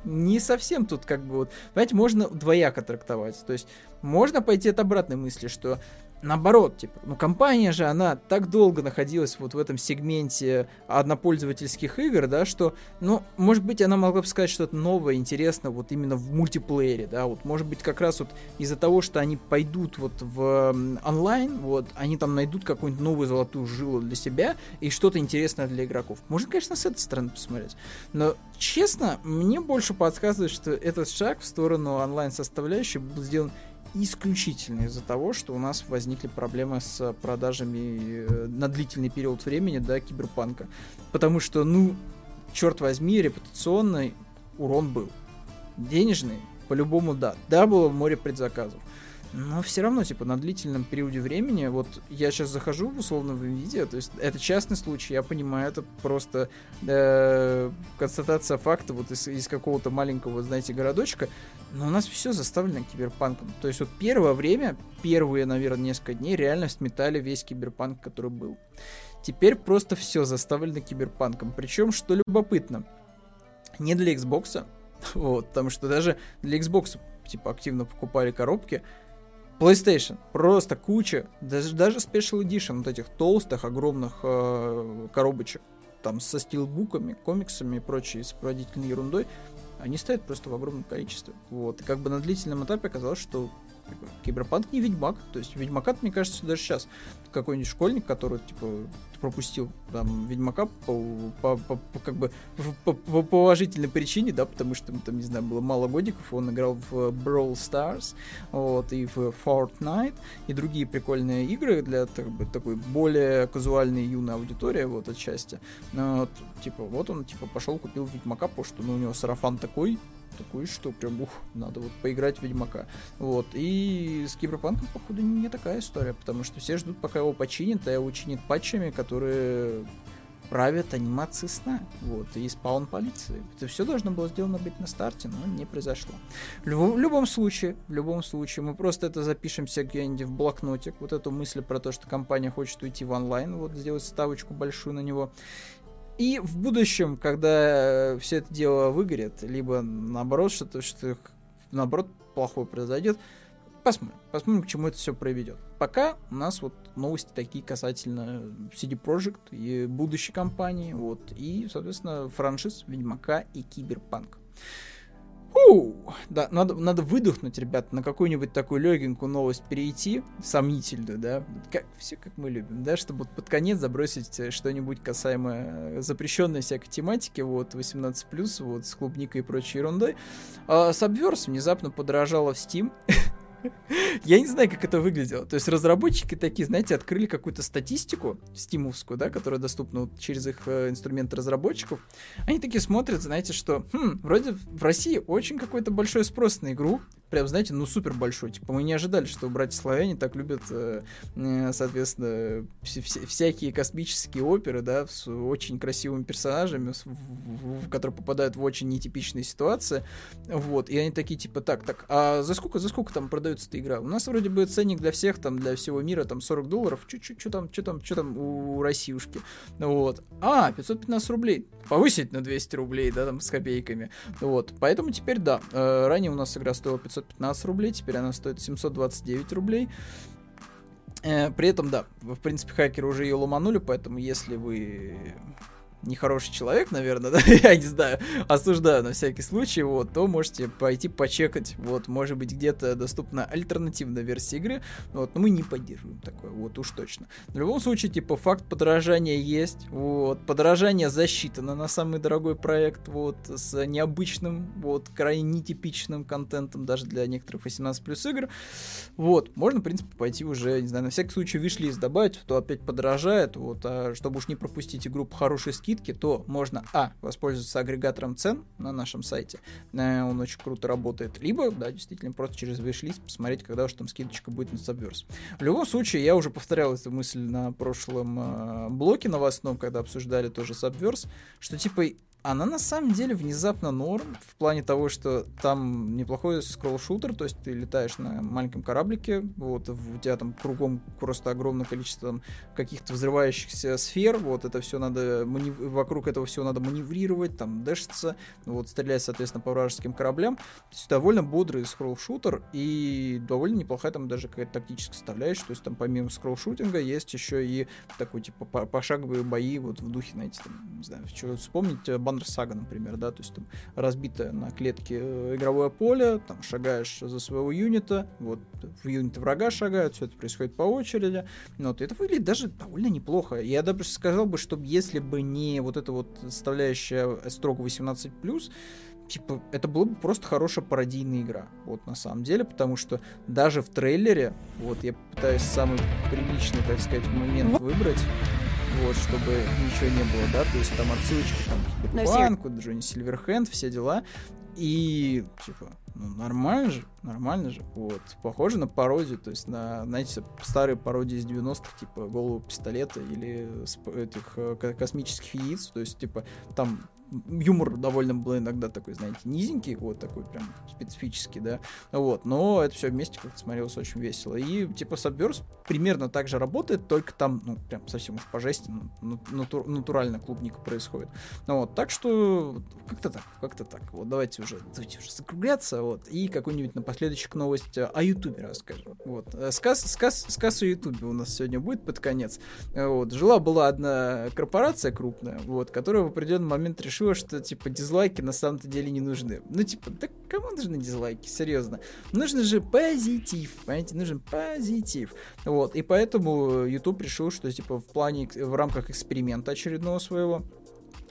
не совсем тут как бы вот... Понимаете, можно двояко трактовать. То есть можно пойти от обратной мысли, что наоборот, типа, ну компания же, она так долго находилась вот в этом сегменте однопользовательских игр, да, что, ну, может быть, она могла бы сказать что-то новое, интересное вот именно в мультиплеере, да, вот, может быть, как раз вот из-за того, что они пойдут вот в онлайн, вот, они там найдут какую-нибудь новую золотую жилу для себя и что-то интересное для игроков. Можно, конечно, с этой стороны посмотреть, но, честно, мне больше подсказывает, что этот шаг в сторону онлайн-составляющей был сделан исключительно из-за того, что у нас возникли проблемы с продажами э, на длительный период времени, да, киберпанка. Потому что, ну, черт возьми, репутационный урон был. Денежный, по-любому, да. Да, было море предзаказов. Но все равно, типа, на длительном периоде времени, вот я сейчас захожу условно в видео, то есть это частный случай, я понимаю, это просто э, констатация факта вот из, из какого-то маленького, знаете, городочка, но у нас все заставлено киберпанком. То есть вот первое время, первые, наверное, несколько дней реально сметали весь киберпанк, который был. Теперь просто все заставлено киберпанком. Причем, что любопытно, не для Xbox, *laughs* вот, потому что даже для Xbox типа активно покупали коробки, PlayStation. Просто куча, даже, даже Special Edition вот этих толстых, огромных э, коробочек, там со стилбуками, комиксами и прочей сопроводительной ерундой, они стоят просто в огромном количестве. Вот. И как бы на длительном этапе оказалось, что Киберпанк не Ведьмак. То есть Ведьмака, мне кажется, даже сейчас какой-нибудь школьник, который, типа, пропустил там Ведьмака по, по, по, по как бы по, по положительной причине, да, потому что там, не знаю, было мало годиков, он играл в Brawl Stars, вот, и в Fortnite, и другие прикольные игры для как бы, такой более казуальной юной аудитории, вот, отчасти. Вот, типа, вот он, типа, пошел, купил Ведьмака, потому что, ну, у него сарафан такой, такой, что прям, ух, надо вот поиграть в Ведьмака. Вот. И с Киберпанком, походу, не такая история, потому что все ждут, пока его починят, а его чинят патчами, которые правят анимации сна. Вот, и спаун полиции. Это все должно было сделано быть на старте, но не произошло. В, любом, в любом случае, в любом случае, мы просто это запишем себе где-нибудь в блокнотик, вот эту мысль про то, что компания хочет уйти в онлайн, вот сделать ставочку большую на него. И в будущем, когда все это дело выгорит, либо наоборот, что-то, что наоборот плохое произойдет, посмотрим. Посмотрим, к чему это все приведет. Пока у нас вот новости такие касательно CD Projekt и будущей компании, вот, и, соответственно, франшиз Ведьмака и Киберпанк. Да, надо, надо выдохнуть, ребят, на какую-нибудь такую легенькую новость перейти, сомнительную, да, как, все как мы любим, да, чтобы вот под конец забросить э, что-нибудь касаемое э, запрещенной всякой тематики, вот, 18+, вот, с клубникой и прочей ерундой. А, Subverse внезапно подорожала в Steam, *laughs* Я не знаю, как это выглядело. То есть разработчики такие, знаете, открыли какую-то статистику стимовскую, да, которая доступна вот через их э, инструмент разработчиков. Они такие смотрят, знаете, что хм, вроде в России очень какой-то большой спрос на игру, прям, знаете, ну супер большой. Типа мы не ожидали, что братья-славяне так любят, э, э, соответственно, вся, всякие космические оперы, да, с очень красивыми персонажами, в, в, которые попадают в очень нетипичные ситуации. Вот. И они такие, типа, так, так, а за сколько, за сколько там продается эта игра? У нас вроде бы ценник для всех, там, для всего мира, там, 40 долларов. Что там, что там, что там у, у Россиюшки? Вот. А, 515 рублей. Повысить на 200 рублей, да, там, с копейками. Вот. Поэтому теперь, да, э, ранее у нас игра стоила 500 515 рублей, теперь она стоит 729 рублей. Э, при этом, да, в принципе, хакеры уже ее ломанули, поэтому если вы нехороший человек, наверное, *laughs* да, я не знаю, осуждаю на всякий случай, вот, то можете пойти почекать, вот, может быть, где-то доступна альтернативная версия игры, вот, но мы не поддерживаем такое, вот, уж точно. В любом случае, типа, факт подорожания есть, вот, подорожание засчитано на самый дорогой проект, вот, с необычным, вот, крайне нетипичным контентом, даже для некоторых 18 плюс игр, вот, можно, в принципе, пойти уже, не знаю, на всякий случай виш-лист добавить, то опять подорожает, вот, а чтобы уж не пропустить игру по хорошей скидке, скидки, то можно, а, воспользоваться агрегатором цен на нашем сайте, э, он очень круто работает, либо, да, действительно, просто через виш-лист посмотреть, когда уж там скидочка будет на Subverse. В любом случае, я уже повторял эту мысль на прошлом э, блоке новостном, когда обсуждали тоже Subverse, что, типа, она на самом деле внезапно норм в плане того, что там неплохой скролл-шутер, то есть ты летаешь на маленьком кораблике, вот, у тебя там кругом просто огромное количество каких-то взрывающихся сфер, вот, это все надо, манев... вокруг этого всего надо маневрировать, там, дэшиться, вот, стрелять, соответственно, по вражеским кораблям. То есть довольно бодрый скролл-шутер и довольно неплохая там даже какая-то тактическая составляющая, то есть там помимо скролл-шутинга есть еще и такой, типа, пошаговые бои, вот, в духе, знаете, там, не знаю, что вспомнить, Баннер Сага, например, да, то есть там разбитое на клетке э, игровое поле, там шагаешь за своего юнита, вот в юнит врага шагают, все это происходит по очереди, вот, и это выглядит даже довольно неплохо. Я даже сказал бы, что если бы не вот эта вот составляющая строго 18+, типа, это была бы просто хорошая пародийная игра, вот на самом деле, потому что даже в трейлере, вот я пытаюсь самый приличный, так сказать, момент выбрать, вот, чтобы ничего не было, да, то есть там отсылочки там к Киберпанку, Джонни Сильверхенд, все дела, и, типа, ну, нормально же, нормально же, вот, похоже на пародию, то есть на, знаете, старые пародии из 90-х, типа, голову пистолета или этих э, космических яиц, то есть, типа, там юмор довольно был иногда такой, знаете, низенький, вот такой прям специфический, да, вот, но это все вместе как-то смотрелось очень весело. И типа Subverse примерно так же работает, только там, ну, прям совсем уж по жести, ну, натур, натурально клубника происходит. Ну, вот, так что как-то так, как-то так. Вот давайте уже, давайте уже закругляться, вот, и какую-нибудь напоследочек новость о Ютубе расскажу. Вот, э, сказ, сказ, сказ о Ютубе у нас сегодня будет под конец. Вот, жила-была одна корпорация крупная, вот, которая в определенный момент решила решила, что, типа, дизлайки на самом-то деле не нужны. Ну, типа, да кому нужны дизлайки, серьезно? Нужно же позитив, понимаете, нужен позитив. Вот, и поэтому YouTube решил, что, типа, в плане, в рамках эксперимента очередного своего,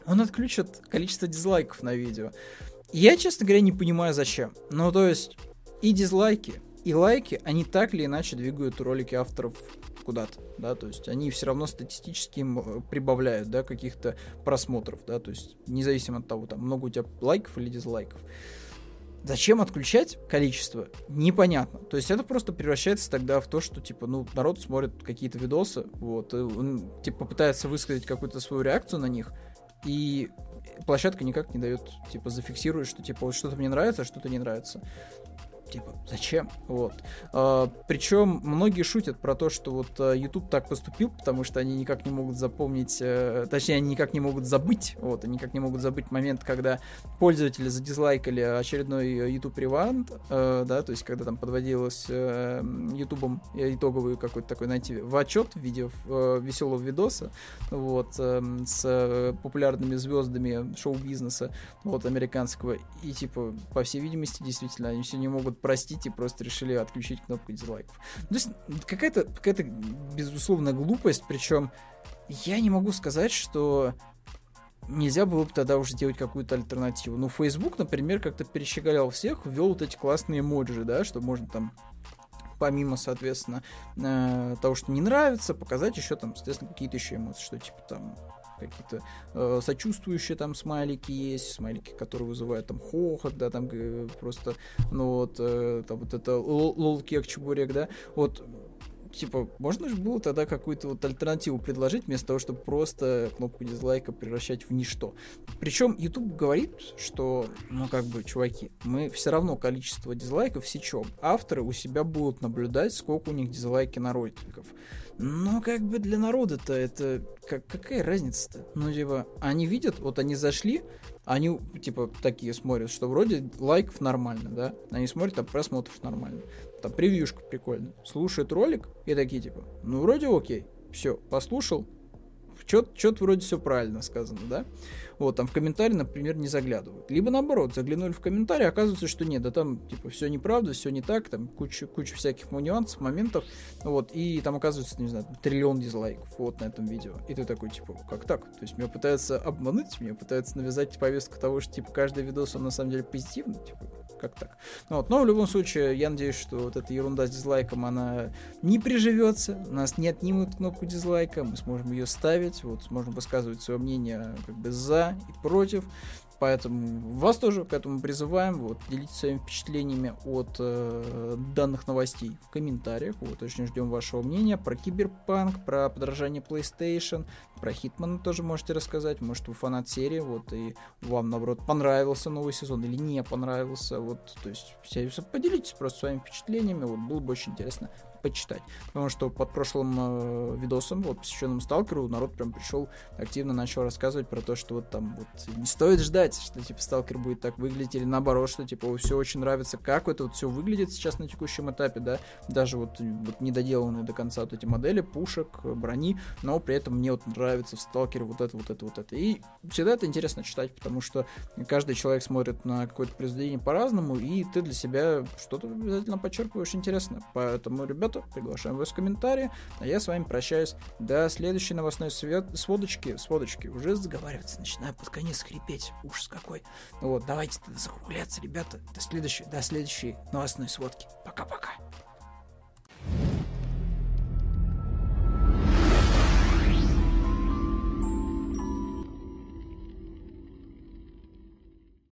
он отключит количество дизлайков на видео. Я, честно говоря, не понимаю, зачем. Ну, то есть, и дизлайки, и лайки, они так или иначе двигают ролики авторов куда-то, да, то есть они все равно статистически прибавляют, да, каких-то просмотров, да, то есть независимо от того, там, много у тебя лайков или дизлайков. Зачем отключать количество? Непонятно. То есть это просто превращается тогда в то, что, типа, ну, народ смотрит какие-то видосы, вот, и он, типа, пытается высказать какую-то свою реакцию на них, и площадка никак не дает, типа, зафиксирует, что, типа, вот что-то мне нравится, а что-то не нравится типа, зачем? Вот. А, причем многие шутят про то, что вот а, YouTube так поступил, потому что они никак не могут запомнить, а, точнее, они никак не могут забыть, вот, они никак не могут забыть момент, когда пользователи задизлайкали очередной э, YouTube ревант, а, да, то есть, когда там подводилось а, YouTube итоговый какой-то такой, знаете, в отчет в виде веселого видоса, вот, с популярными звездами шоу-бизнеса, вот, американского, и, типа, по всей видимости, действительно, они все не могут простить и просто решили отключить кнопку дизлайков. То есть какая-то какая безусловно глупость, причем я не могу сказать, что нельзя было бы тогда уже сделать какую-то альтернативу. Ну, Facebook, например, как-то перещеголял всех, ввел вот эти классные эмоджи, да, что можно там помимо, соответственно, э, того, что не нравится, показать еще там, соответственно, какие-то еще эмоции, что типа там какие-то э, сочувствующие там смайлики есть, смайлики, которые вызывают там хохот, да, там э, просто, ну вот, э, там вот это лол-кек, чебурек, да, вот типа, можно же было тогда какую-то вот альтернативу предложить, вместо того, чтобы просто кнопку дизлайка превращать в ничто. Причем YouTube говорит, что, ну, как бы, чуваки, мы все равно количество дизлайков сечем. Авторы у себя будут наблюдать, сколько у них дизлайки на роликов. Но как бы для народа-то это как, какая разница-то? Ну, типа, они видят, вот они зашли, они, типа, такие смотрят, что вроде лайков нормально, да? Они смотрят, там просмотров нормально. Там превьюшка прикольная. Слушают ролик и такие, типа, ну, вроде окей. Все, послушал, что-то вроде все правильно сказано, да? Вот, там в комментарии, например, не заглядывают. Либо наоборот, заглянули в комментарии, оказывается, что нет, да там, типа, все неправда, все не так, там куча, куча всяких нюансов, моментов, вот, и там оказывается, не знаю, триллион дизлайков вот на этом видео. И ты такой, типа, как так? То есть меня пытаются обмануть, меня пытаются навязать повестку того, что, типа, каждый видос, он на самом деле позитивный, типа, как так. Ну, вот. Но в любом случае, я надеюсь, что вот эта ерунда с дизлайком, она не приживется, у нас не отнимут кнопку дизлайка, мы сможем ее ставить, вот, сможем высказывать свое мнение как бы за и против. Поэтому вас тоже к этому призываем. Вот, делитесь своими впечатлениями от э, данных новостей в комментариях. Вот, очень ждем вашего мнения про Киберпанк, про подражание PlayStation, про Хитмана тоже можете рассказать. Может, вы фанат серии, вот, и вам, наоборот, понравился новый сезон или не понравился. Вот, то есть, все, поделитесь просто своими впечатлениями. Вот, было бы очень интересно почитать. Потому что под прошлым э, видосом, вот, посвященным Сталкеру, народ прям пришел, активно начал рассказывать про то, что вот там вот не стоит ждать, что типа Сталкер будет так выглядеть, или наоборот, что типа все очень нравится, как это вот все выглядит сейчас на текущем этапе, да, даже вот, вот недоделанные до конца вот эти модели, пушек, брони, но при этом мне вот нравится в Сталкере вот это, вот это, вот это. И всегда это интересно читать, потому что каждый человек смотрит на какое-то произведение по-разному, и ты для себя что-то обязательно подчеркиваешь интересно. Поэтому, ребят, счета. Приглашаем вас в комментарии. А я с вами прощаюсь до следующей новостной свет... сводочки. Сводочки уже заговариваться начинаю под конец хрипеть. Ужас какой. Ну вот, давайте тогда закругляться, ребята. До следующей, до следующей новостной сводки. Пока-пока.